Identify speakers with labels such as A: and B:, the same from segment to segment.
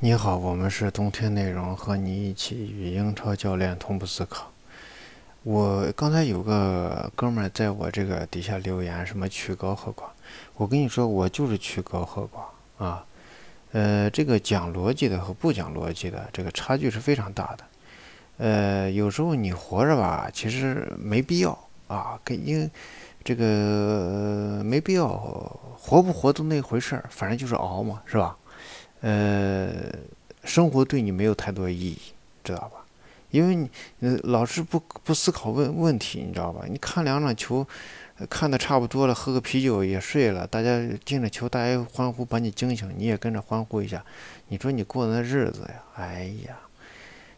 A: 你好，我们是冬天内容，和你一起与英超教练同步思考。我刚才有个哥们儿在我这个底下留言，什么曲高和寡。我跟你说，我就是曲高和寡啊。呃，这个讲逻辑的和不讲逻辑的，这个差距是非常大的。呃，有时候你活着吧，其实没必要啊，跟因这个没必要，活不活都那回事儿，反正就是熬嘛，是吧？呃，生活对你没有太多意义，知道吧？因为你呃老是不不思考问问题，你知道吧？你看两场球，看的差不多了，喝个啤酒也睡了，大家进了球，大家欢呼把你惊醒，你也跟着欢呼一下。你说你过那日子呀？哎呀，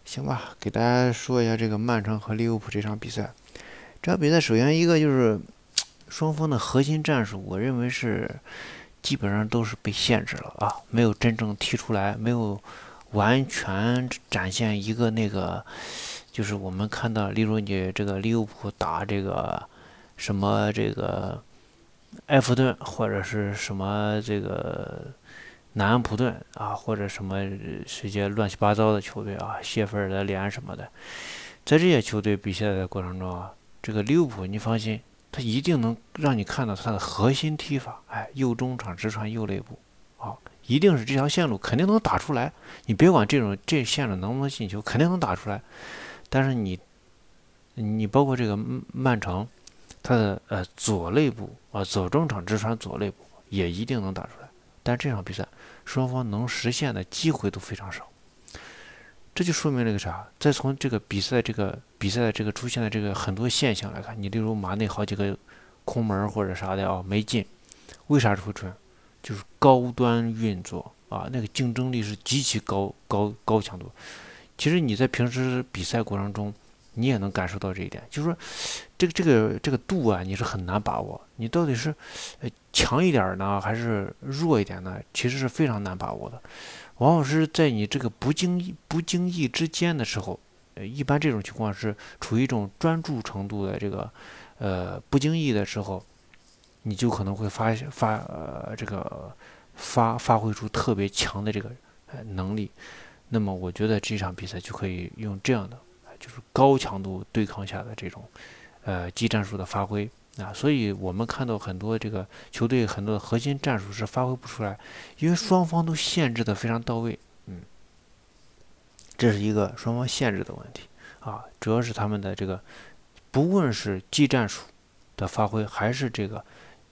A: 行吧，给大家说一下这个曼城和利物浦这场比赛。这场比赛首先一个就是双方的核心战术，我认为是。基本上都是被限制了啊，没有真正踢出来，没有完全展现一个那个，就是我们看到，例如你这个利物浦打这个什么这个埃弗顿或者是什么这个南安普顿啊，或者什么这些乱七八糟的球队啊，谢菲尔德联什么的，在这些球队比赛的过程中啊，这个利物浦你放心。他一定能让你看到他的核心踢法，哎，右中场直传右肋部，啊，一定是这条线路肯定能打出来。你别管这种这线路能不能进球，肯定能打出来。但是你，你包括这个曼城，他的呃左肋部啊，左中场直传左肋部也一定能打出来。但这场比赛双方能实现的机会都非常少。这就说明了个啥？再从这个比赛这个比赛的这个出现的这个很多现象来看，你例如马内好几个空门或者啥的啊没进，为啥会出现？就是高端运作啊，那个竞争力是极其高高高强度。其实你在平时比赛过程中，你也能感受到这一点，就是说这个这个这个度啊，你是很难把握。你到底是强一点呢，还是弱一点呢？其实是非常难把握的。往往是在你这个不经意、不经意之间的时候，呃，一般这种情况是处于一种专注程度的这个，呃，不经意的时候，你就可能会发发呃这个发发挥出特别强的这个呃能力。那么，我觉得这场比赛就可以用这样的，就是高强度对抗下的这种呃技战术的发挥。啊，所以我们看到很多这个球队很多的核心战术是发挥不出来，因为双方都限制的非常到位，嗯，这是一个双方限制的问题啊，主要是他们的这个，不论是技战术的发挥，还是这个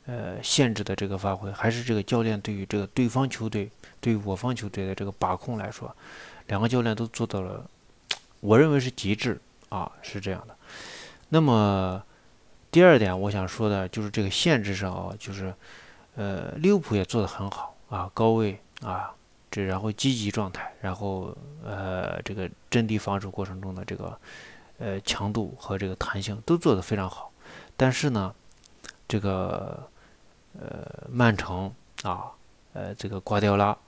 A: 呃限制的这个发挥，还是这个教练对于这个对方球队对于我方球队的这个把控来说，两个教练都做到了，我认为是极致啊，是这样的，那么。第二点，我想说的就是这个限制上啊，就是，呃，利物浦也做得很好啊，高位啊，这然后积极状态，然后呃，这个阵地防守过程中的这个呃强度和这个弹性都做得非常好。但是呢，这个呃曼城啊，呃这个瓜迪奥拉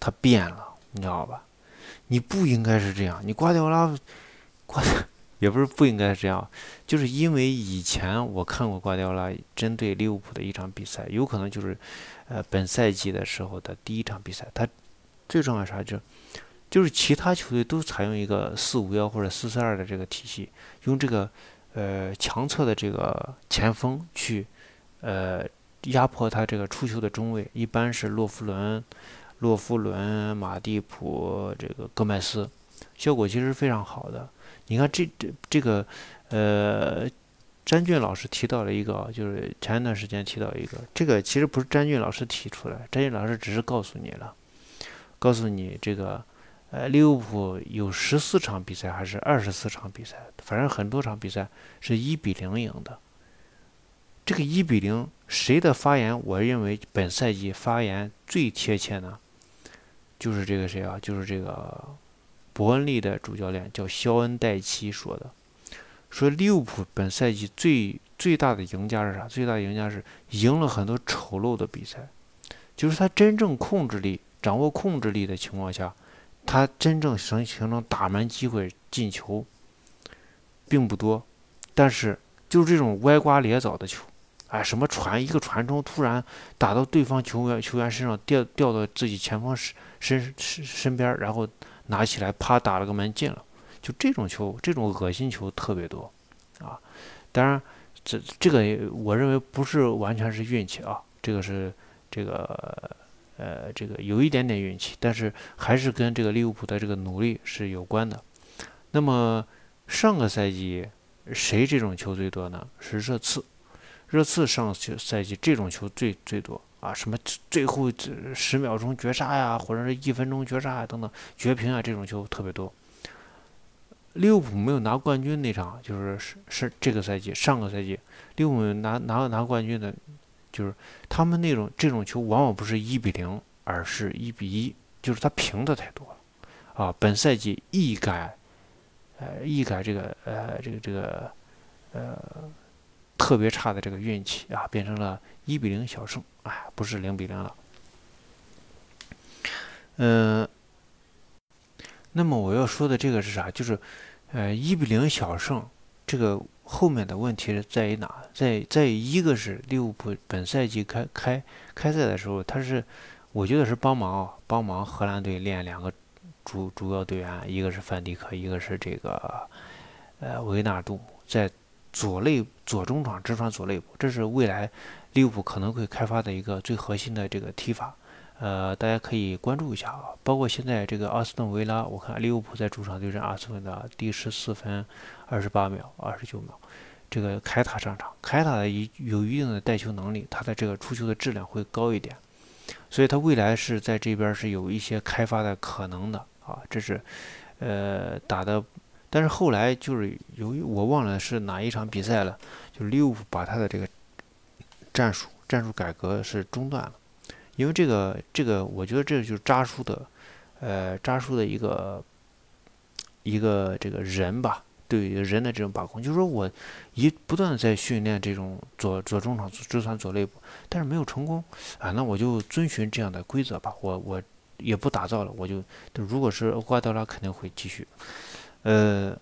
A: 他变了，你知道吧？你不应该是这样，你瓜迪奥拉瓜。也不是不应该这样，就是因为以前我看过瓜迪奥拉针对利物浦的一场比赛，有可能就是，呃，本赛季的时候的第一场比赛，他最重要啥就，就是其他球队都采用一个四五幺或者四四二的这个体系，用这个呃强侧的这个前锋去呃压迫他这个出球的中卫，一般是洛夫伦、洛夫伦、马蒂普这个戈麦斯，效果其实非常好的。你看这这这个，呃，詹俊老师提到了一个，就是前一段时间提到一个，这个其实不是詹俊老师提出来，詹俊老师只是告诉你了，告诉你这个，呃，利物浦有十四场比赛还是二十四场比赛，反正很多场比赛是一比零赢的。这个一比零，谁的发言？我认为本赛季发言最贴切呢，就是这个谁啊？就是这个。伯恩利的主教练叫肖恩戴奇说的，说利物浦本赛季最最大的赢家是啥？最大的赢家是赢了很多丑陋的比赛，就是他真正控制力、掌握控制力的情况下，他真正形形成打门机会、进球并不多，但是就是这种歪瓜裂枣的球，哎，什么传一个传中突然打到对方球员球员身上，掉掉到自己前锋身身身身边，然后拿起来啪打了个门进了，就这种球，这种恶心球特别多啊。当然，这这个我认为不是完全是运气啊，这个是这个呃这个有一点点运气，但是还是跟这个利物浦的这个努力是有关的。那么上个赛季谁这种球最多呢？是热刺。热刺上个赛季这种球最最多啊，什么最后这十秒钟绝杀呀，或者是一分钟绝杀啊等等绝平啊，这种球特别多。利物浦没有拿冠军那场，就是是是这个赛季上个赛季利物浦拿拿了拿冠军的，就是他们那种这种球往往不是一比零，而是一比一，就是他平的太多了啊。本赛季一改，呃一改这个呃这个这个呃。特别差的这个运气啊，变成了一比零小胜，哎，不是零比零了。嗯，那么我要说的这个是啥？就是，呃，一比零小胜，这个后面的问题是在于哪？在在于一个是利物浦本赛季开开开赛的时候，他是我觉得是帮忙，帮忙荷兰队练两个主主要队员，一个是范迪克，一个是这个呃维纳杜姆在。左肋左中场直传左肋部，这是未来利物浦可能会开发的一个最核心的这个踢法，呃，大家可以关注一下啊。包括现在这个阿斯顿维拉，我看利物浦在主场对阵阿斯顿的第十四分二十八秒、二十九秒，这个凯塔上场，凯塔的一有一定的带球能力，他的这个出球的质量会高一点，所以他未来是在这边是有一些开发的可能的啊。这是呃打的。但是后来就是由于我忘了是哪一场比赛了，就利物浦把他的这个战术战术改革是中断了，因为这个这个我觉得这就是扎叔的，呃扎叔的一个一个这个人吧，对于人的这种把控，就是说我一不断的在训练这种左左中场直传左肋部，但是没有成功啊，那我就遵循这样的规则吧，我我也不打造了，我就如果是瓜迪拉肯定会继续。呃，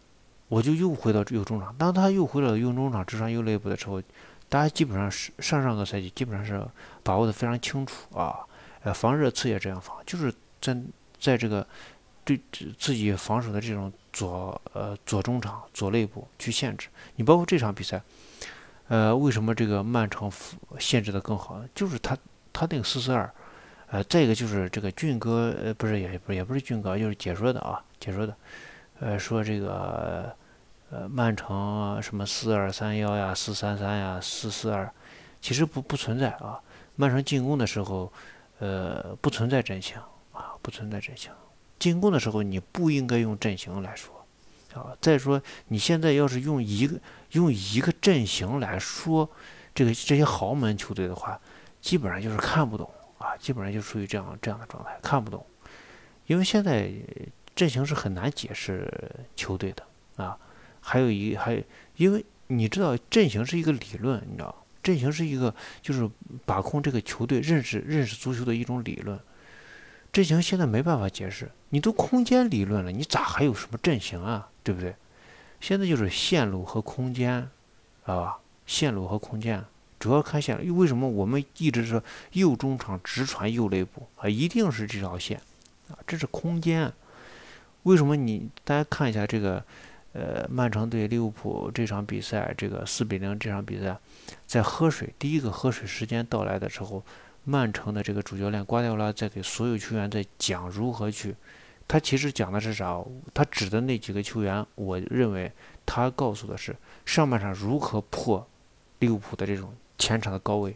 A: 我就又回到右中场。当他又回到右中场直传右肋部的时候，大家基本上是上上个赛季基本上是把握的非常清楚啊。呃，防热刺也这样防，就是在在这个对自己防守的这种左呃左中场左肋部去限制。你包括这场比赛，呃，为什么这个曼城限制的更好？就是他他那个四四二，呃，再一个就是这个俊哥呃不是也不是也不是俊哥，就是解说的啊解说的。呃，说这个，呃，曼城啊什么四二三幺呀，四三三呀，四四二，其实不不存在啊。曼城进攻的时候，呃，不存在阵型啊，不存在阵型。进攻的时候，你不应该用阵型来说啊。再说，你现在要是用一个用一个阵型来说这个这些豪门球队的话，基本上就是看不懂啊，基本上就属于这样这样的状态，看不懂，因为现在。阵型是很难解释球队的啊，还有一还因为你知道阵型是一个理论，你知道阵型是一个就是把控这个球队认识认识足球的一种理论。阵型现在没办法解释，你都空间理论了，你咋还有什么阵型啊？对不对？现在就是线路和空间，啊，线路和空间主要看线路。为什么我们一直说右中场直传右肋部啊？一定是这条线啊，这是空间。为什么你大家看一下这个，呃，曼城对利物浦这场比赛，这个四比零这场比赛，在喝水第一个喝水时间到来的时候，曼城的这个主教练瓜迪奥拉在给所有球员在讲如何去，他其实讲的是啥？他指的那几个球员，我认为他告诉的是上半场如何破利物浦的这种前场的高位，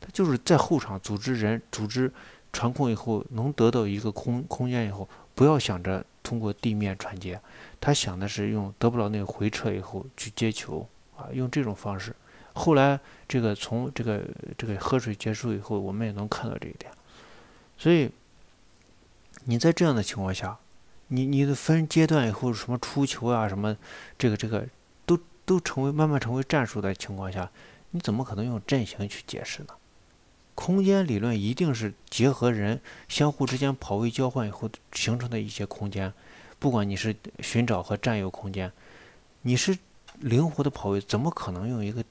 A: 他就是在后场组织人组织传控以后，能得到一个空空间以后。不要想着通过地面传接，他想的是用德布劳内回撤以后去接球啊，用这种方式。后来这个从这个这个喝水结束以后，我们也能看到这一点。所以你在这样的情况下，你你的分阶段以后什么出球啊什么，这个这个都都成为慢慢成为战术的情况下，你怎么可能用阵型去解释呢？空间理论一定是结合人相互之间跑位交换以后形成的一些空间，不管你是寻找和占有空间，你是灵活的跑位，怎么可能用一个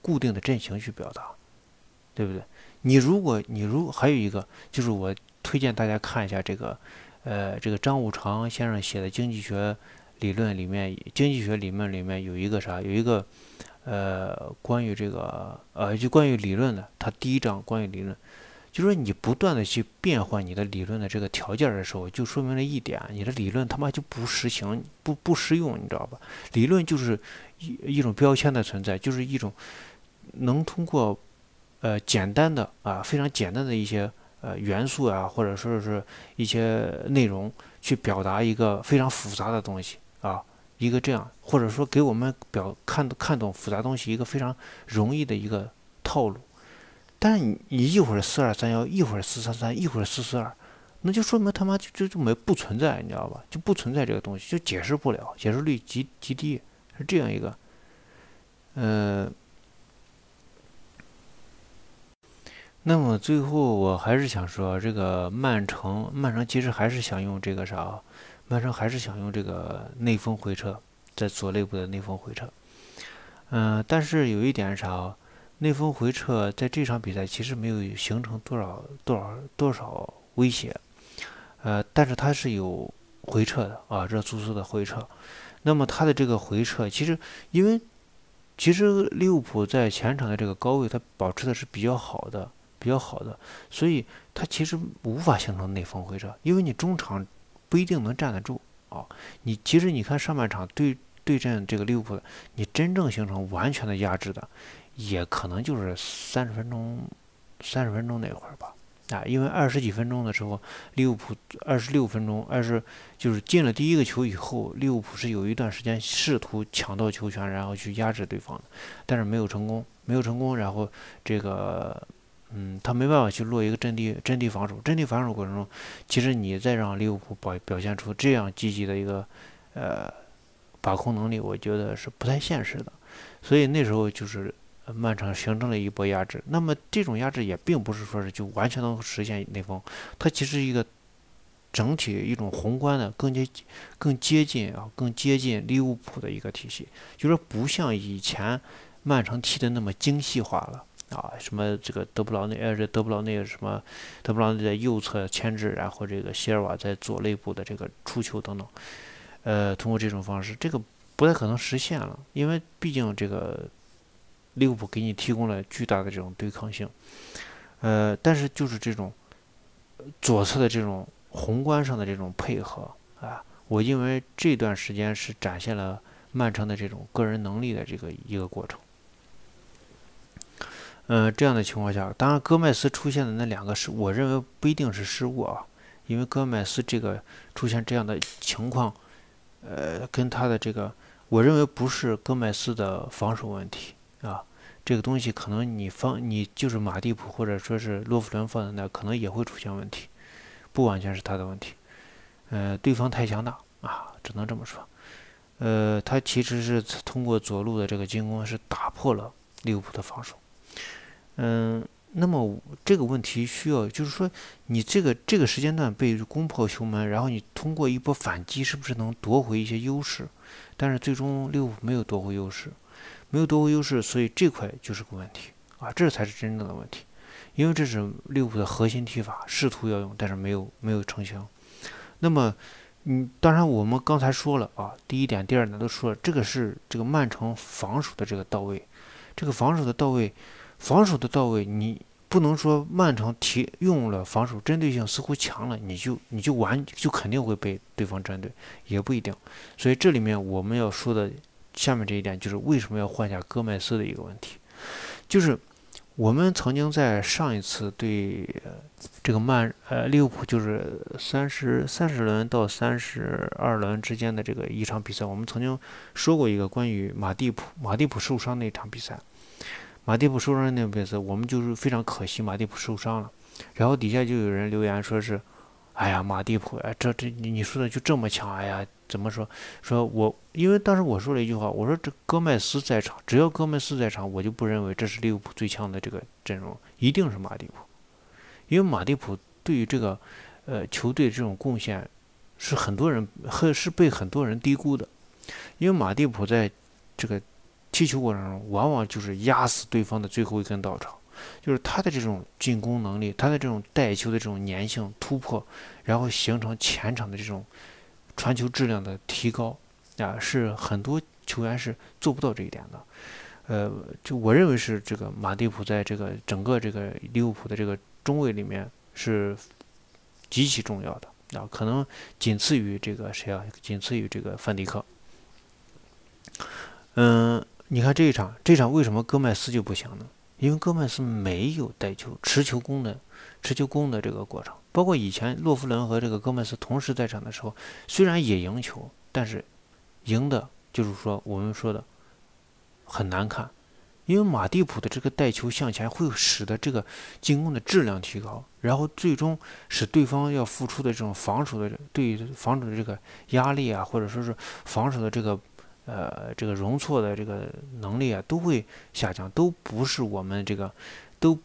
A: 固定的阵型去表达，对不对？你如果你如还有一个就是我推荐大家看一下这个，呃，这个张五常先生写的经济学理论里面，经济学理论里面有一个啥？有一个呃关于这个呃就关于理论的，它第一章关于理论。就说你不断的去变换你的理论的这个条件的时候，就说明了一点，你的理论他妈就不实行，不不实用，你知道吧？理论就是一一种标签的存在，就是一种能通过呃简单的啊非常简单的一些呃元素啊，或者说是一些内容去表达一个非常复杂的东西啊，一个这样，或者说给我们表看看懂复杂东西一个非常容易的一个套路。但是你你一会儿四二三幺，一会儿四三三，一会儿四四二，那就说明他妈就就就没不存在，你知道吧？就不存在这个东西，就解释不了，解释率极极低，是这样一个。呃，那么最后我还是想说，这个曼城，曼城其实还是想用这个啥，曼城还是想用这个内锋回撤，在左肋部的内锋回撤。嗯，但是有一点是啥？内锋回撤在这场比赛其实没有形成多少多少多少威胁，呃，但是他是有回撤的啊，热苏斯的回撤。那么他的这个回撤，其实因为其实利物浦在前场的这个高位，他保持的是比较好的，比较好的，所以他其实无法形成内锋回撤，因为你中场不一定能站得住啊。你其实你看上半场对对阵这个利物浦的，你真正形成完全的压制的。也可能就是三十分钟，三十分钟那会儿吧，啊，因为二十几分钟的时候，利物浦二十六分钟，二十就是进了第一个球以后，利物浦是有一段时间试图抢到球权，然后去压制对方的，但是没有成功，没有成功，然后这个，嗯，他没办法去落一个阵地阵地防守，阵地防守过程中，其实你再让利物浦表表现出这样积极的一个，呃，把控能力，我觉得是不太现实的，所以那时候就是。曼城形成了一波压制，那么这种压制也并不是说是就完全能实现内锋，它其实一个整体一种宏观的更接更接近啊更接近利物浦的一个体系，就是不像以前曼城踢的那么精细化了啊，什么这个德布劳内呃这德布劳内什么德布劳内在右侧牵制，然后这个席尔瓦在左肋部的这个出球等等，呃通过这种方式，这个不太可能实现了，因为毕竟这个。利物浦给你提供了巨大的这种对抗性，呃，但是就是这种左侧的这种宏观上的这种配合啊，我认为这段时间是展现了曼城的这种个人能力的这个一个过程。嗯，这样的情况下，当然戈麦斯出现的那两个是我认为不一定是失误啊，因为戈麦斯这个出现这样的情况，呃，跟他的这个我认为不是戈麦斯的防守问题啊。这个东西可能你放你就是马蒂普或者说是洛夫伦放在那，可能也会出现问题，不完全是他的问题。呃，对方太强大啊，只能这么说。呃，他其实是通过左路的这个进攻是打破了利物浦的防守。嗯，那么这个问题需要就是说，你这个这个时间段被攻破球门，然后你通过一波反击，是不是能夺回一些优势？但是最终利物浦没有夺回优势。没有夺回优势，所以这块就是个问题啊，这才是真正的问题，因为这是利物浦的核心踢法，试图要用，但是没有没有成型。那么，嗯，当然我们刚才说了啊，第一点、第二点都说了，这个是这个曼城防守的这个到位，这个防守的到位，防守的到位，你不能说曼城提用了防守针对性似乎强了，你就你就完就肯定会被对方针对，也不一定。所以这里面我们要说的。下面这一点就是为什么要换下戈麦斯的一个问题，就是我们曾经在上一次对这个曼呃利物浦就是三十三十轮到三十二轮之间的这个一场比赛，我们曾经说过一个关于马蒂普马蒂普受伤那场比赛，马蒂普受伤那场比赛，我们就是非常可惜马蒂普受伤了，然后底下就有人留言说是，哎呀马蒂普哎这这你你说的就这么强哎呀。怎么说？说我因为当时我说了一句话，我说这戈麦斯在场，只要戈麦斯在场，我就不认为这是利物浦最强的这个阵容，一定是马蒂普，因为马蒂普对于这个呃球队这种贡献是很多人很是被很多人低估的，因为马蒂普在这个踢球过程中，往往就是压死对方的最后一根稻草。就是他的这种进攻能力，他的这种带球的这种粘性突破，然后形成前场的这种传球质量的提高啊，是很多球员是做不到这一点的。呃，就我认为是这个马蒂普在这个整个这个利物浦的这个中卫里面是极其重要的啊，可能仅次于这个谁啊？仅次于这个范迪克。嗯，你看这一场，这场为什么戈麦斯就不行呢？因为戈麦斯没有带球、持球攻的、持球攻的这个过程，包括以前洛夫伦和这个戈麦斯同时在场的时候，虽然也赢球，但是赢的就是说我们说的很难看。因为马蒂普的这个带球向前，会使得这个进攻的质量提高，然后最终使对方要付出的这种防守的对防守的这个压力啊，或者说是防守的这个。呃，这个容错的这个能力啊，都会下降，都不是我们这个，都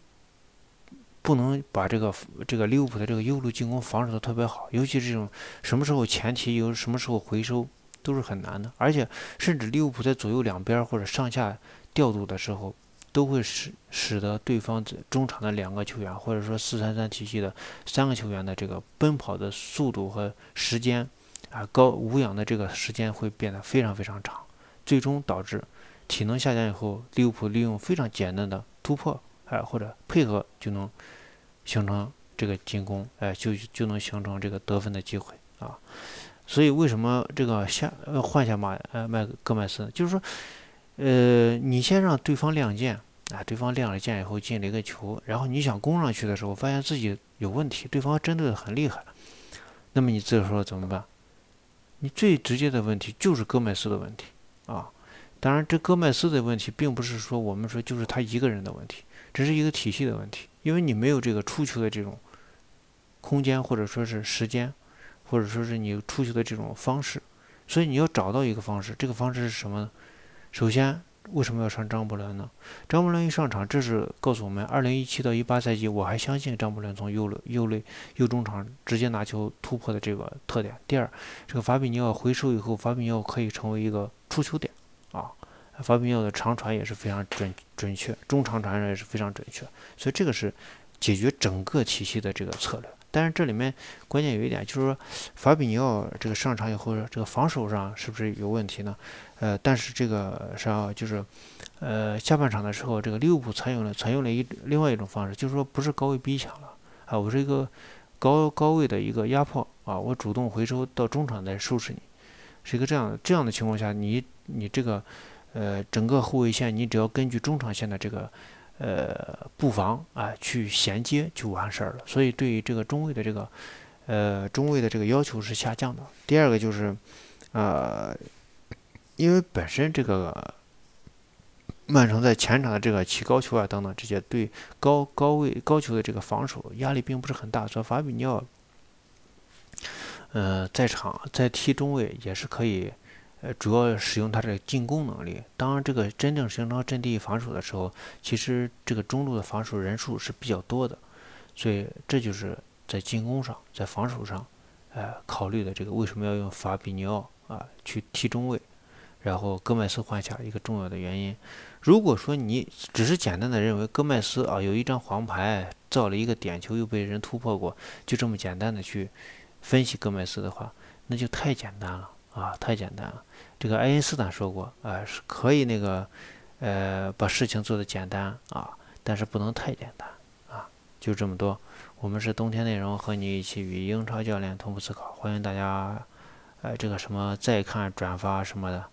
A: 不能把这个这个利物浦的这个右路进攻防守的特别好，尤其是这种什么时候前提有什么时候回收都是很难的，而且甚至利物浦在左右两边或者上下调度的时候，都会使使得对方中场的两个球员，或者说四三三体系的三个球员的这个奔跑的速度和时间。啊，高无氧的这个时间会变得非常非常长，最终导致体能下降以后，利物浦利用非常简单的突破，哎或者配合就能形成这个进攻，哎就就能形成这个得分的机会啊。所以为什么这个下呃换下马呃麦戈麦斯，就是说，呃你先让对方亮剑，啊对方亮了剑以后进了一个球，然后你想攻上去的时候，发现自己有问题，对方针对的很厉害，那么你这个时候怎么办？你最直接的问题就是戈麦斯的问题啊！当然，这戈麦斯的问题并不是说我们说就是他一个人的问题，这是一个体系的问题。因为你没有这个出球的这种空间，或者说是时间，或者说是你出球的这种方式，所以你要找到一个方式。这个方式是什么呢？首先。为什么要上张伯伦呢？张伯伦一上场，这是告诉我们，二零一七到一八赛季，我还相信张伯伦从右路右内右中场直接拿球突破的这个特点。第二，这个法比尼奥回收以后，法比尼奥可以成为一个出球点啊，法比尼奥的长传也是非常准准确，中长传也是非常准确，所以这个是解决整个体系的这个策略。但是这里面关键有一点，就是说法比尼奥这个上场以后，这个防守上是不是有问题呢？呃，但是这个上就是，呃，下半场的时候，这个利物浦采用了采用了一另外一种方式，就是说不是高位逼抢了啊，我是一个高高位的一个压迫啊，我主动回收到中场来收拾你，是一个这样这样的情况下，你你这个呃整个后卫线，你只要根据中场线的这个。呃，布防啊，去衔接就完事儿了。所以对于这个中卫的这个，呃，中卫的这个要求是下降的。第二个就是，呃，因为本身这个曼城在前场的这个起高球啊等等这些对高高位高球的这个防守压力并不是很大，所以法比尼奥，呃，在场在踢中卫也是可以。呃，主要使用它的进攻能力。当这个真正形成阵地防守的时候，其实这个中路的防守人数是比较多的，所以这就是在进攻上，在防守上，呃，考虑的这个为什么要用法比尼奥啊去踢中卫，然后戈麦斯换下一个重要的原因。如果说你只是简单的认为戈麦斯啊有一张黄牌，造了一个点球又被人突破过，就这么简单的去分析戈麦斯的话，那就太简单了。啊，太简单了。这个爱因斯坦说过，啊，是可以那个，呃，把事情做得简单啊，但是不能太简单啊。就这么多。我们是冬天内容，和你一起与英超教练同步思考。欢迎大家，呃，这个什么再看、转发什么的。